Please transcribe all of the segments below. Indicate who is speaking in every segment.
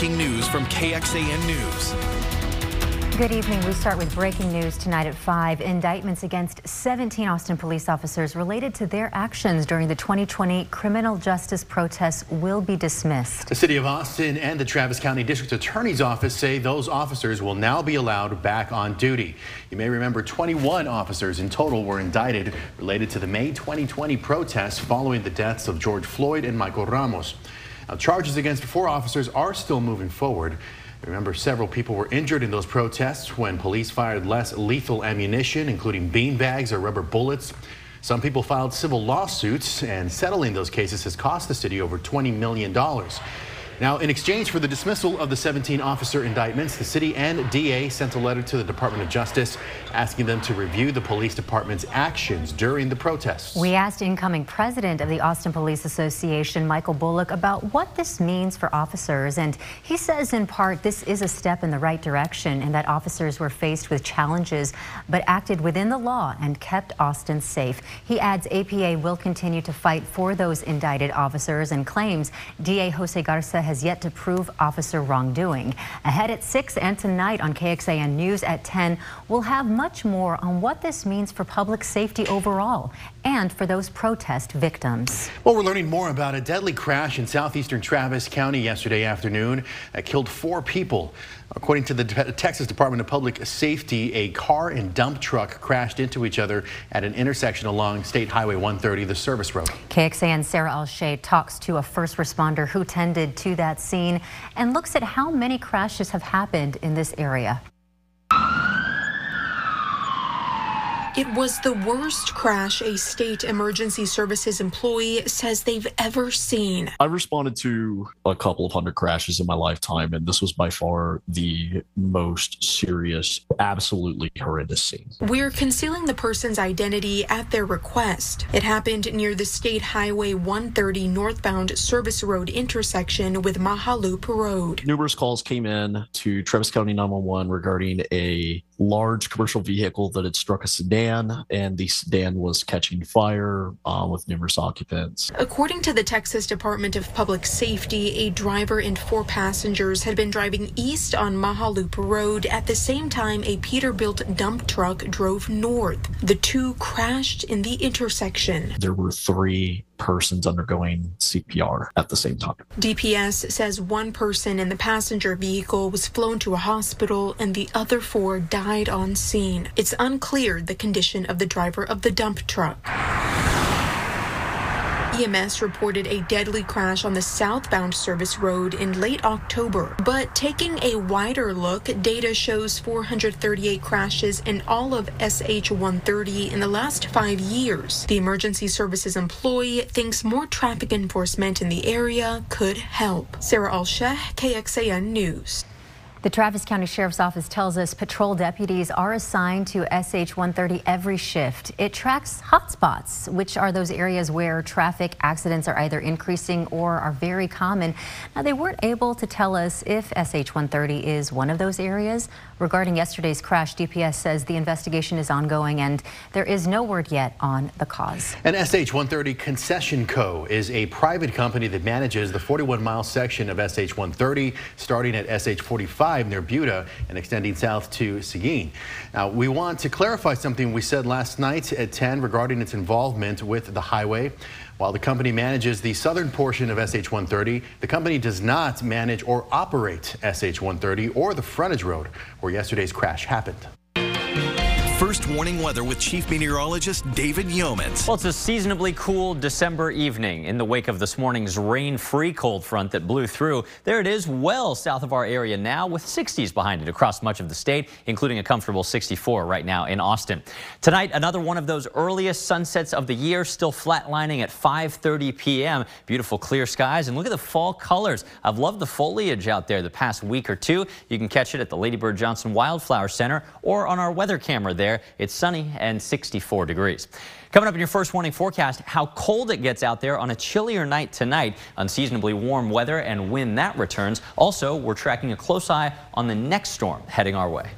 Speaker 1: breaking news from KXAN News.
Speaker 2: Good evening. We start with breaking news tonight at 5. Indictments against 17 Austin police officers related to their actions during the 2020 criminal justice protests will be dismissed.
Speaker 3: The city of Austin and the Travis County District Attorney's Office say those officers will now be allowed back on duty. You may remember 21 officers in total were indicted related to the May 2020 protests following the deaths of George Floyd and Michael Ramos. Now, charges against four officers are still moving forward. Remember, several people were injured in those protests when police fired less lethal ammunition, including beanbags or rubber bullets. Some people filed civil lawsuits, and settling those cases has cost the city over $20 million. Now, in exchange for the dismissal of the 17 officer indictments, the city and DA sent a letter to the Department of Justice asking them to review the police department's actions during the protests.
Speaker 2: We asked incoming president of the Austin Police Association, Michael Bullock, about what this means for officers. And he says, in part, this is a step in the right direction and that officers were faced with challenges but acted within the law and kept Austin safe. He adds APA will continue to fight for those indicted officers and claims DA Jose Garza has yet to prove officer wrongdoing. Ahead at 6 and tonight on KXAN News at 10, we'll have much more on what this means for public safety overall and for those protest victims.
Speaker 3: Well, we're learning more about a deadly crash in southeastern Travis County yesterday afternoon that killed four people. According to the Texas Department of Public Safety, a car and dump truck crashed into each other at an intersection along State Highway 130, the service road.
Speaker 2: KXAN Sarah Alshay talks to a first responder who tended to that scene and looks at how many crashes have happened in this area.
Speaker 4: It was the worst crash a state emergency services employee says they've ever seen.
Speaker 5: I responded to a couple of hundred crashes in my lifetime, and this was by far the most serious, absolutely horrendous scene.
Speaker 4: We're concealing the person's identity at their request. It happened near the State Highway 130 northbound service road intersection with Maha Loop Road.
Speaker 5: Numerous calls came in to Travis County 911 regarding a large commercial vehicle that had struck a sedan, and the sedan was catching fire uh, with numerous occupants.
Speaker 4: According to the Texas Department of Public Safety, a driver and four passengers had been driving east on Maha Loop Road at the same time a Peterbilt dump truck drove north. The two crashed in the intersection.
Speaker 5: There were three persons undergoing CPR at the same time.
Speaker 4: DPS says one person in the passenger vehicle was flown to a hospital and the other four died on scene. It's unclear the condition of the driver of the dump truck. EMS reported a deadly crash on the southbound service road in late October. But taking a wider look, data shows 438 crashes in all of SH 130 in the last five years. The emergency services employee thinks more traffic enforcement in the area could help. Sarah Alsheh, KXAN News.
Speaker 2: The Travis County Sheriff's Office tells us patrol deputies are assigned to SH 130 every shift. It tracks hotspots, which are those areas where traffic accidents are either increasing or are very common. Now, they weren't able to tell us if SH 130 is one of those areas. Regarding yesterday's crash, DPS says the investigation is ongoing and there is no word yet on the cause.
Speaker 3: And SH 130 Concession Co. is a private company that manages the 41 mile section of SH 130, starting at SH 45 near Buda and extending south to Seguin. Now, we want to clarify something we said last night at 10 regarding its involvement with the highway. While the company manages the southern portion of SH 130, the company does not manage or operate SH 130 or the frontage road where yesterday's crash happened.
Speaker 1: First warning weather with Chief Meteorologist David Yeomans.
Speaker 6: Well, it's a seasonably cool December evening in the wake of this morning's rain-free cold front that blew through. There it is well south of our area now with 60s behind it across much of the state, including a comfortable 64 right now in Austin. Tonight, another one of those earliest sunsets of the year, still flatlining at 5.30 p.m. Beautiful clear skies, and look at the fall colors. I've loved the foliage out there the past week or two. You can catch it at the Lady Bird Johnson Wildflower Center or on our weather camera there there. It's sunny and 64 degrees. Coming up in your first warning forecast, how cold it gets out there on a chillier night tonight. Unseasonably warm weather and when that returns. Also, we're tracking a close eye on the next storm heading our way.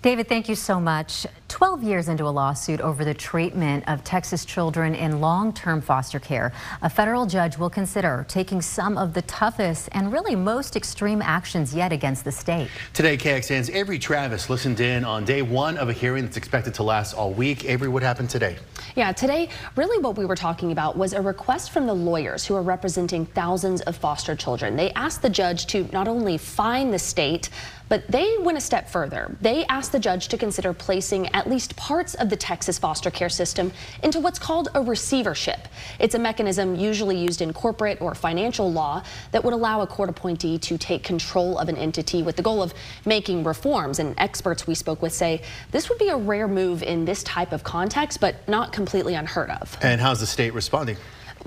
Speaker 2: David, thank you so much. 12 years into a lawsuit over the treatment of Texas children in long-term foster care, a federal judge will consider taking some of the toughest and really most extreme actions yet against the state.
Speaker 3: Today, KXAN's Avery Travis listened in on day one of a hearing that's expected to last all week. Avery, what happened today?
Speaker 7: Yeah, today, really what we were talking about was a request from the lawyers who are representing thousands of foster children. They asked the judge to not only fine the state, but they went a step further. They asked the judge to consider placing at least parts of the Texas foster care system into what's called a receivership. It's a mechanism usually used in corporate or financial law that would allow a court appointee to take control of an entity with the goal of making reforms. And experts we spoke with say this would be a rare move in this type of context, but not completely unheard of.
Speaker 3: And how's the state responding?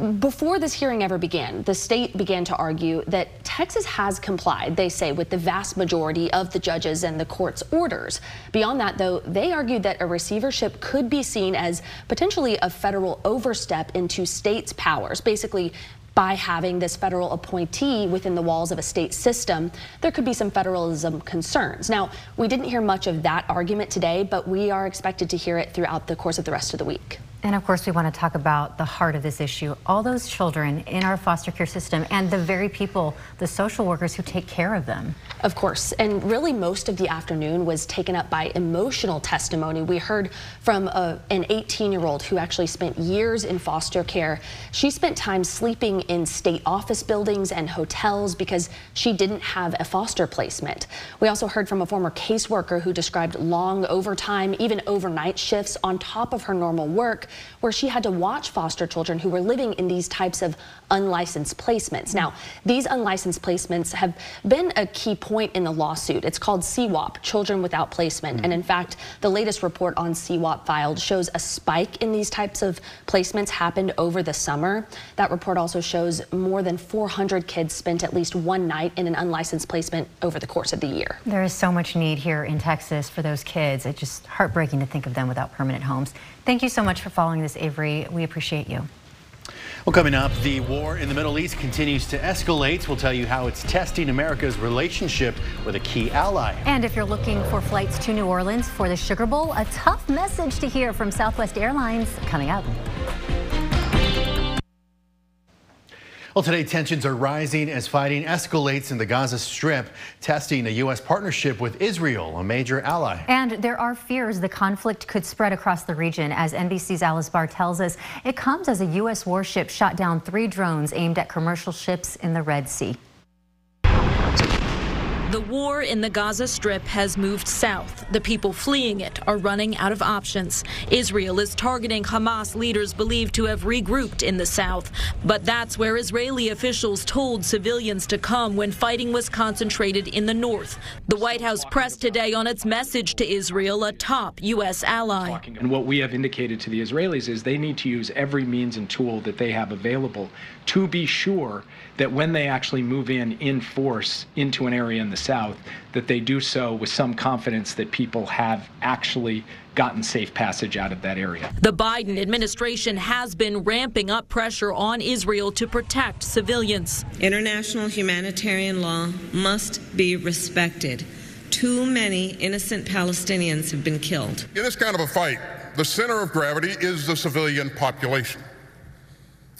Speaker 7: Before this hearing ever began, the state began to argue that Texas has complied, they say, with the vast majority of the judges and the court's orders. Beyond that, though, they argued that a receivership could be seen as potentially a federal overstep into states' powers, basically by having this federal appointee within the walls of a state system, there could be some federalism concerns. Now, we didn't hear much of that argument today, but we are expected to hear it throughout the course of the rest of the week.
Speaker 2: And of course, we want to talk about the heart of this issue all those children in our foster care system and the very people, the social workers who take care of them.
Speaker 7: Of course. And really, most of the afternoon was taken up by emotional testimony. We heard from a, an 18 year old who actually spent years in foster care. She spent time sleeping in state office buildings and hotels because she didn't have a foster placement. We also heard from a former caseworker who described long overtime, even overnight shifts on top of her normal work where she had to watch foster children who were living in these types of unlicensed placements. Now, these unlicensed placements have been a key point in the lawsuit. It's called CWOP, Children Without Placement. And in fact, the latest report on CWOP filed shows a spike in these types of placements happened over the summer. That report also shows more than 400 kids spent at least one night in an unlicensed placement over the course of the year.
Speaker 2: There is so much need here in Texas for those kids. It's just heartbreaking to think of them without permanent homes. Thank you so much for following this, Avery. We appreciate you.
Speaker 3: Well, coming up, the war in the Middle East continues to escalate. We'll tell you how it's testing America's relationship with a key ally.
Speaker 2: And if you're looking for flights to New Orleans for the Sugar Bowl, a tough message to hear from Southwest Airlines coming up.
Speaker 3: Well, today tensions are rising as fighting escalates in the Gaza Strip, testing a U.S. partnership with Israel, a major ally.
Speaker 2: And there are fears the conflict could spread across the region. As NBC's Alice Barr tells us, it comes as a U.S. warship shot down three drones aimed at commercial ships in the Red Sea.
Speaker 8: The war in the Gaza Strip has moved south. The people fleeing it are running out of options. Israel is targeting Hamas leaders believed to have regrouped in the south. But that's where Israeli officials told civilians to come when fighting was concentrated in the north. The White House pressed today on its message to Israel, a top U.S. ally.
Speaker 9: And what we have indicated to the Israelis is they need to use every means and tool that they have available to be sure that when they actually move in in force into an area in the south, that they do so with some confidence that people have actually gotten safe passage out of that area.
Speaker 8: The Biden administration has been ramping up pressure on Israel to protect civilians.
Speaker 10: International humanitarian law must be respected. Too many innocent Palestinians have been killed.
Speaker 11: In this kind of a fight, the center of gravity is the civilian population.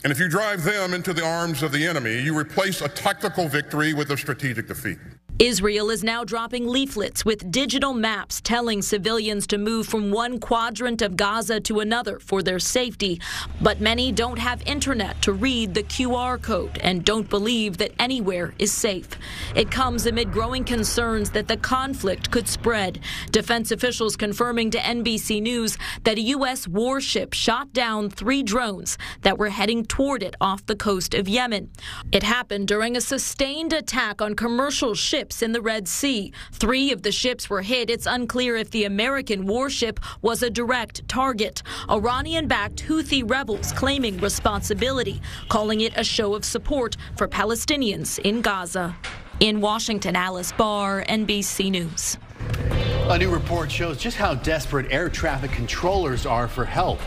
Speaker 11: And if you drive them into the arms of the enemy, you replace a tactical victory with a strategic defeat.
Speaker 8: Israel is now dropping leaflets with digital maps telling civilians to move from one quadrant of Gaza to another for their safety. But many don't have internet to read the QR code and don't believe that anywhere is safe. It comes amid growing concerns that the conflict could spread. Defense officials confirming to NBC News that a U.S. warship shot down three drones that were heading toward it off the coast of Yemen. It happened during a sustained attack on commercial ships ships in the Red Sea. Three of the ships were hit. It's unclear if the American warship was a direct target. Iranian backed Houthi rebels claiming responsibility, calling it a show of support for Palestinians in Gaza. In Washington, Alice Barr, NBC News.
Speaker 3: A new report shows just how desperate air traffic controllers are for help.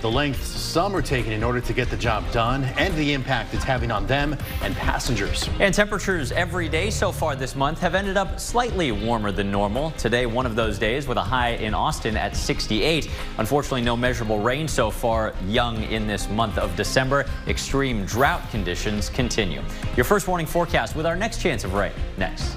Speaker 3: The lengths some are taking in order to get the job done, and the impact it's having on them and passengers.
Speaker 6: And temperatures every day so far this month have ended up slightly warmer than normal. Today, one of those days with a high in Austin at 68. Unfortunately, no measurable rain so far young in this month of December. Extreme drought conditions continue. Your first warning forecast with our next chance of rain next.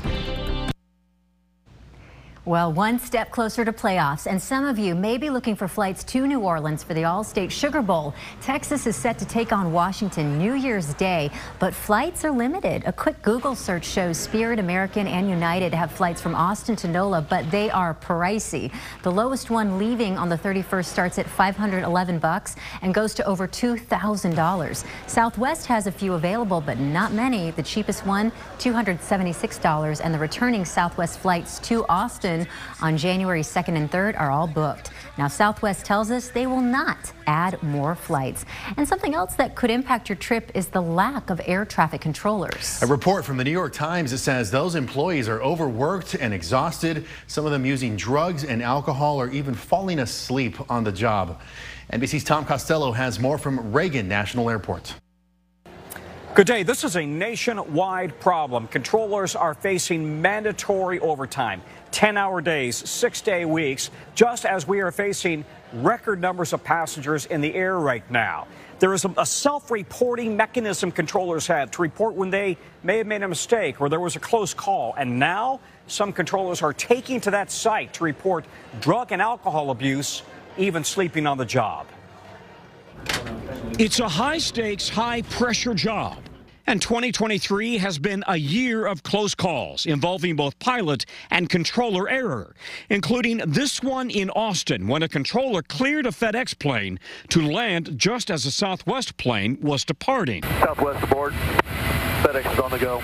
Speaker 2: Well, one step closer to playoffs, and some of you may be looking for flights to New Orleans for the Allstate Sugar Bowl. Texas is set to take on Washington New Year's Day, but flights are limited. A quick Google search shows Spirit, American, and United have flights from Austin to NOLA, but they are pricey. The lowest one leaving on the 31st starts at 511 bucks and goes to over $2,000. Southwest has a few available, but not many. The cheapest one, $276, and the returning Southwest flights to Austin on January 2nd and 3rd are all booked. Now, Southwest tells us they will not add more flights. And something else that could impact your trip is the lack of air traffic controllers.
Speaker 3: A report from the New York Times that says those employees are overworked and exhausted, some of them using drugs and alcohol or even falling asleep on the job. NBC's Tom Costello has more from Reagan National Airport.
Speaker 12: Good day. This is a nationwide problem. Controllers are facing mandatory overtime, 10 hour days, six day weeks, just as we are facing record numbers of passengers in the air right now. There is a, self reporting mechanism controllers have to report when they may have made a mistake or there was a close call. And now some controllers are taking to that site to report drug and alcohol abuse, even sleeping on the job.
Speaker 13: It's a high stakes, high pressure job. And 2023 has been a year of close calls involving both pilot and controller error, including this one in Austin when a controller cleared a FedEx plane to land just as a Southwest plane was departing.
Speaker 14: Southwest aboard. FedEx is on the go.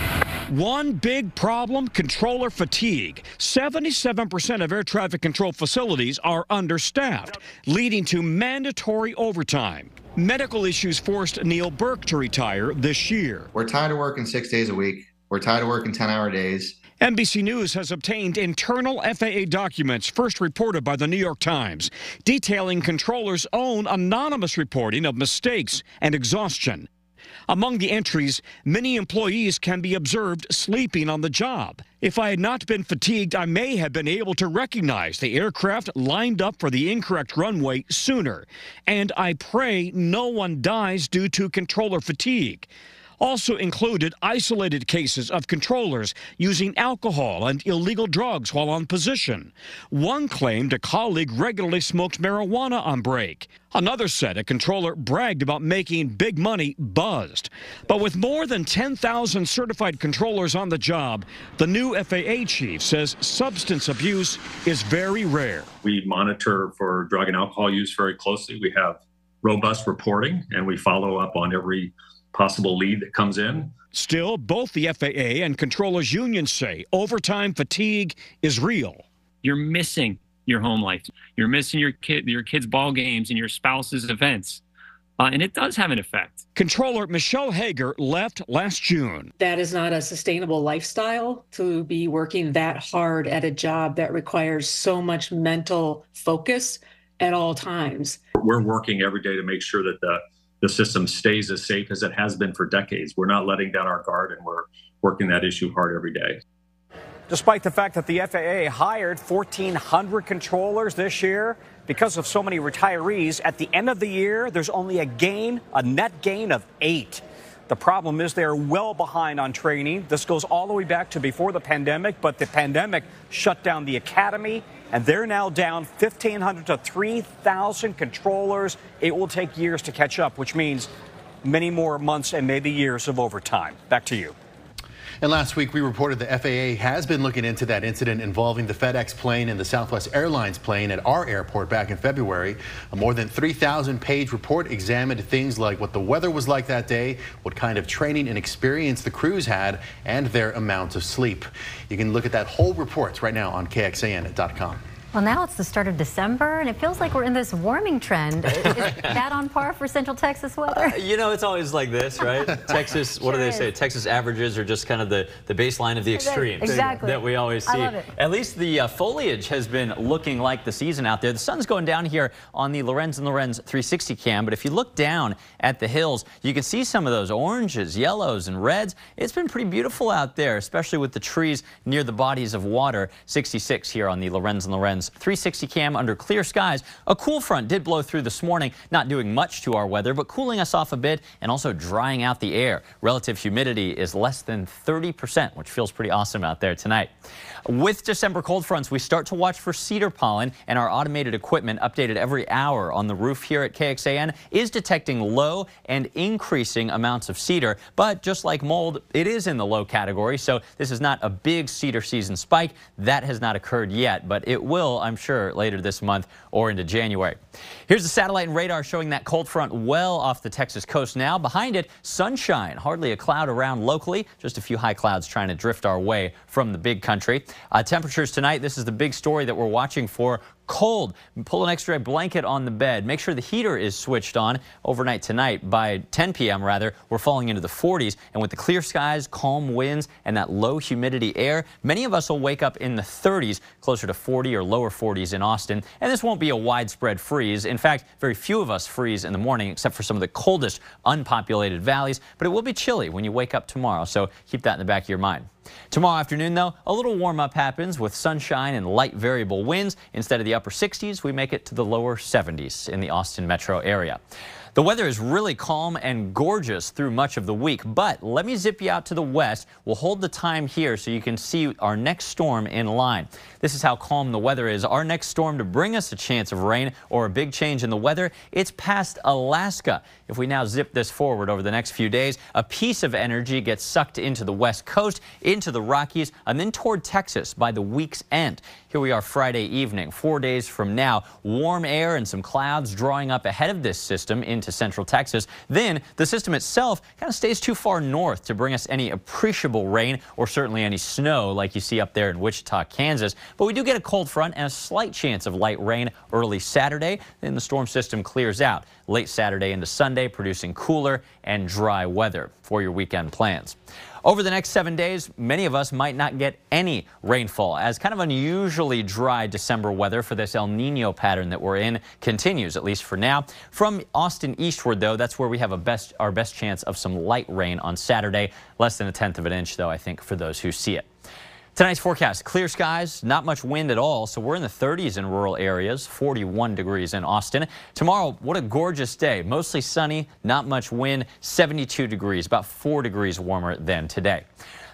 Speaker 13: One big problem controller fatigue. 77% of air traffic control facilities are understaffed, leading to mandatory overtime. Medical issues forced Neil Burke to retire this year.
Speaker 15: We're tired of working six days a week. We're tired of working 10 hour days.
Speaker 13: NBC News has obtained internal FAA documents first reported by the New York Times, detailing controllers' own anonymous reporting of mistakes and exhaustion. Among the entries, many employees can be observed sleeping on the job. If I had not been fatigued, I may have been able to recognize the aircraft lined up for the incorrect runway sooner. And I pray no one dies due to controller fatigue also included isolated cases of controllers using alcohol and illegal drugs while on position. One claimed a colleague regularly smoked marijuana on break. Another said a controller bragged about making big money buzzed. But with more than 10,000 certified controllers on the job, the new FAA chief says substance abuse is very rare.
Speaker 16: We monitor for drug and alcohol use very closely. We have robust reporting and we follow up on every possible lead that comes in.
Speaker 13: Still, both the FAA and controllers unions say overtime fatigue is real.
Speaker 17: You're missing your home life. You're missing your kid, your kids' ball games and your spouse's events. Uh, and it does have an effect.
Speaker 13: Controller Michelle Hager left last June.
Speaker 18: That is not a sustainable lifestyle to be working that hard at a job that requires so much mental focus at all times.
Speaker 16: We're working every day to make sure that the the system stays as safe as it has been for decades. We're not letting down our guard and we're working that issue hard every day.
Speaker 12: Despite the fact that the FAA hired 1,400 controllers this year, because of so many retirees, at the end of the year, there's only a gain, a net gain of eight. The problem is they're well behind on training. This goes all the way back to before the pandemic, but the pandemic shut down the academy and they're now down 1,500 to 3,000 controllers. It will take years to catch up, which means many more months and maybe years of overtime. Back to you.
Speaker 3: And last week, we reported the FAA has been looking into that incident involving the FedEx plane and the Southwest Airlines plane at our airport back in February. A more than 3,000 page report examined things like what the weather was like that day, what kind of training and experience the crews had, and their amount of sleep. You can look at that whole report right now on KXAN.com.
Speaker 2: Well, now it's the start of December, and it feels like we're in this warming trend. Is that on par for Central Texas weather? Uh,
Speaker 6: you know, it's always like this, right? Texas, sure what do they say? Texas averages are just kind of the, the baseline of the extremes
Speaker 2: exactly.
Speaker 6: that we always see. At least the uh, foliage has been looking like the season out there. The sun's going down here on the Lorenz and Lorenz 360 cam, but if you look down at the hills, you can see some of those oranges, yellows, and reds. It's been pretty beautiful out there, especially with the trees near the bodies of water. 66 here on the Lorenz and Lorenz 360 cam under clear skies. A cool front did blow through this morning, not doing much to our weather, but cooling us off a bit and also drying out the air. Relative humidity is less than 30%, which feels pretty awesome out there tonight. With December cold fronts, we start to watch for cedar pollen, and our automated equipment, updated every hour on the roof here at KXAN, is detecting low and increasing amounts of cedar. But just like mold, it is in the low category, so this is not a big cedar season spike. That has not occurred yet, but it will, I'm sure, later this month or into January. Here's the satellite and radar showing that cold front well off the Texas coast now. Behind it, sunshine, hardly a cloud around locally, just a few high clouds trying to drift our way from the big country. Uh, temperatures tonight, this is the big story that we're watching for cold. Pull an extra blanket on the bed. Make sure the heater is switched on overnight tonight. By 10 p.m. rather, we're falling into the 40s. And with the clear skies, calm winds, and that low humidity air, many of us will wake up in the 30s, closer to 40 or lower 40s in Austin. And this won't be a widespread freeze. In fact, very few of us freeze in the morning, except for some of the coldest unpopulated valleys. But it will be chilly when you wake up tomorrow, so keep that in the back of your mind. Tomorrow afternoon, though, a little warm up happens with sunshine and light variable winds. Instead of the upper 60s, we make it to the lower 70s in the Austin metro area. The weather is really calm and gorgeous through much of the week, but let me zip you out to the west. We'll hold the time here so you can see our next storm in line. This is how calm the weather is. Our next storm to bring us a chance of rain or a big change in the weather, it's past Alaska. If we now zip this forward over the next few days, a piece of energy gets sucked into the west coast, into the Rockies, and then toward Texas by the week's end. Here we are Friday evening, four days from now. Warm air and some clouds drawing up ahead of this system into central Texas. Then the system itself kind of stays too far north to bring us any appreciable rain or certainly any snow like you see up there in Wichita, Kansas. But we do get a cold front and a slight chance of light rain early Saturday. Then the storm system clears out late Saturday into Sunday, producing cooler and dry weather for your weekend plans. Over the next seven days, many of us might not get any rainfall as kind of unusually dry December weather for this El Nino pattern that we're in continues, at least for now. From Austin eastward, though, that's where we have best, our best chance of some light rain on Saturday. Less than a tenth of an inch, though, I think, for those who see it. Tonight's forecast, clear skies, not much wind at all, so we're in the 30s in rural areas, 41 degrees in Austin. Tomorrow, what a gorgeous day. Mostly sunny, not much wind, 72 degrees, about 4 degrees warmer than today.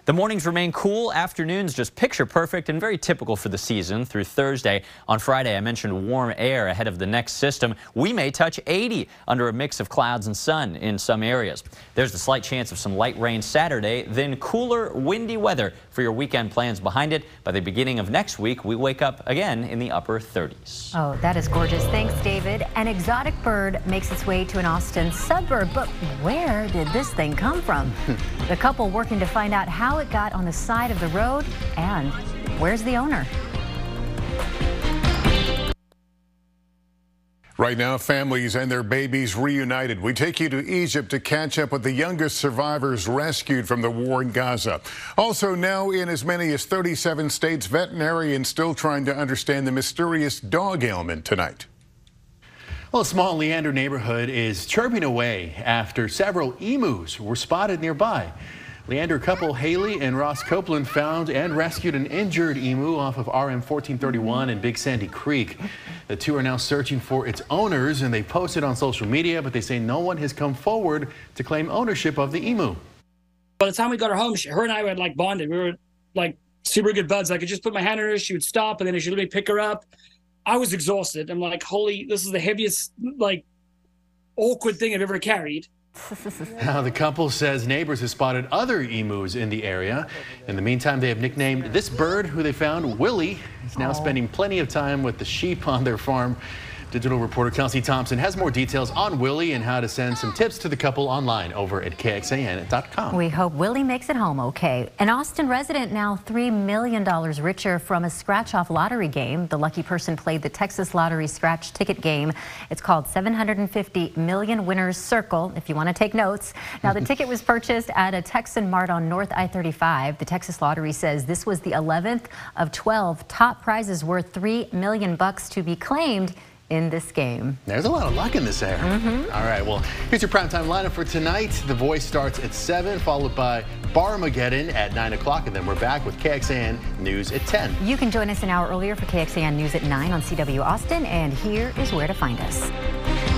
Speaker 6: The mornings remain cool, afternoons just picture perfect and very typical for the season through Thursday. On Friday, I mentioned warm air ahead of the next system. We may touch 80 under a mix of clouds and sun in some areas. There's a slight chance of some light rain Saturday, then cooler, windy weather for your weekend plans behind it. By the beginning of next week, we wake up again in the upper 30s.
Speaker 2: Oh, that is gorgeous. Thanks, David. An exotic bird makes its way to an Austin suburb, but where did this thing come from? the couple working to find out how how it got on the side of the road, and where's the owner?
Speaker 19: Right now, families and their babies reunited. We take you to Egypt to catch up with the youngest survivors rescued from the war in Gaza. Also, now in as many as 37 states, veterinarians still trying to understand the mysterious dog ailment tonight.
Speaker 3: Well, a small Leander neighborhood is chirping away after several emus were spotted nearby. Leander couple Haley and Ross Copeland found and rescued an injured emu off of RM 1431 in Big Sandy Creek. The two are now searching for its owners and they posted on social media, but they say no one has come forward to claim ownership of the emu.
Speaker 20: By the time we got her home, she, her and I had like bonded. We were like super good buds. I could just put my hand on her, she would stop, and then she would let me pick her up. I was exhausted. I'm like, holy, this is the heaviest, like, awkward thing I've ever carried.
Speaker 3: now, the couple says neighbors have spotted other emus in the area. In the meantime, they have nicknamed this bird, who they found Willie, is now oh. spending plenty of time with the sheep on their farm. Digital reporter Kelsey Thompson has more details on Willie and how to send some tips to the couple online over at KXAN.com.
Speaker 2: We hope Willie makes it home okay. An Austin resident now $3 million richer from a scratch off lottery game. The lucky person played the Texas Lottery scratch ticket game. It's called 750 Million Winners Circle, if you want to take notes. Now, the ticket was purchased at a Texan Mart on North I 35. The Texas Lottery says this was the 11th of 12 top prizes worth 3 million bucks to be claimed in this game.
Speaker 3: There's a lot of luck in this air.
Speaker 2: Mm -hmm.
Speaker 3: All right, well, here's your primetime lineup for tonight. The Voice starts at 7, followed by Barmageddon at 9 o'clock, and then we're back with KXAN News at 10.
Speaker 2: You can join us an hour earlier for KXAN News at 9 on CW Austin, and here is where to find us.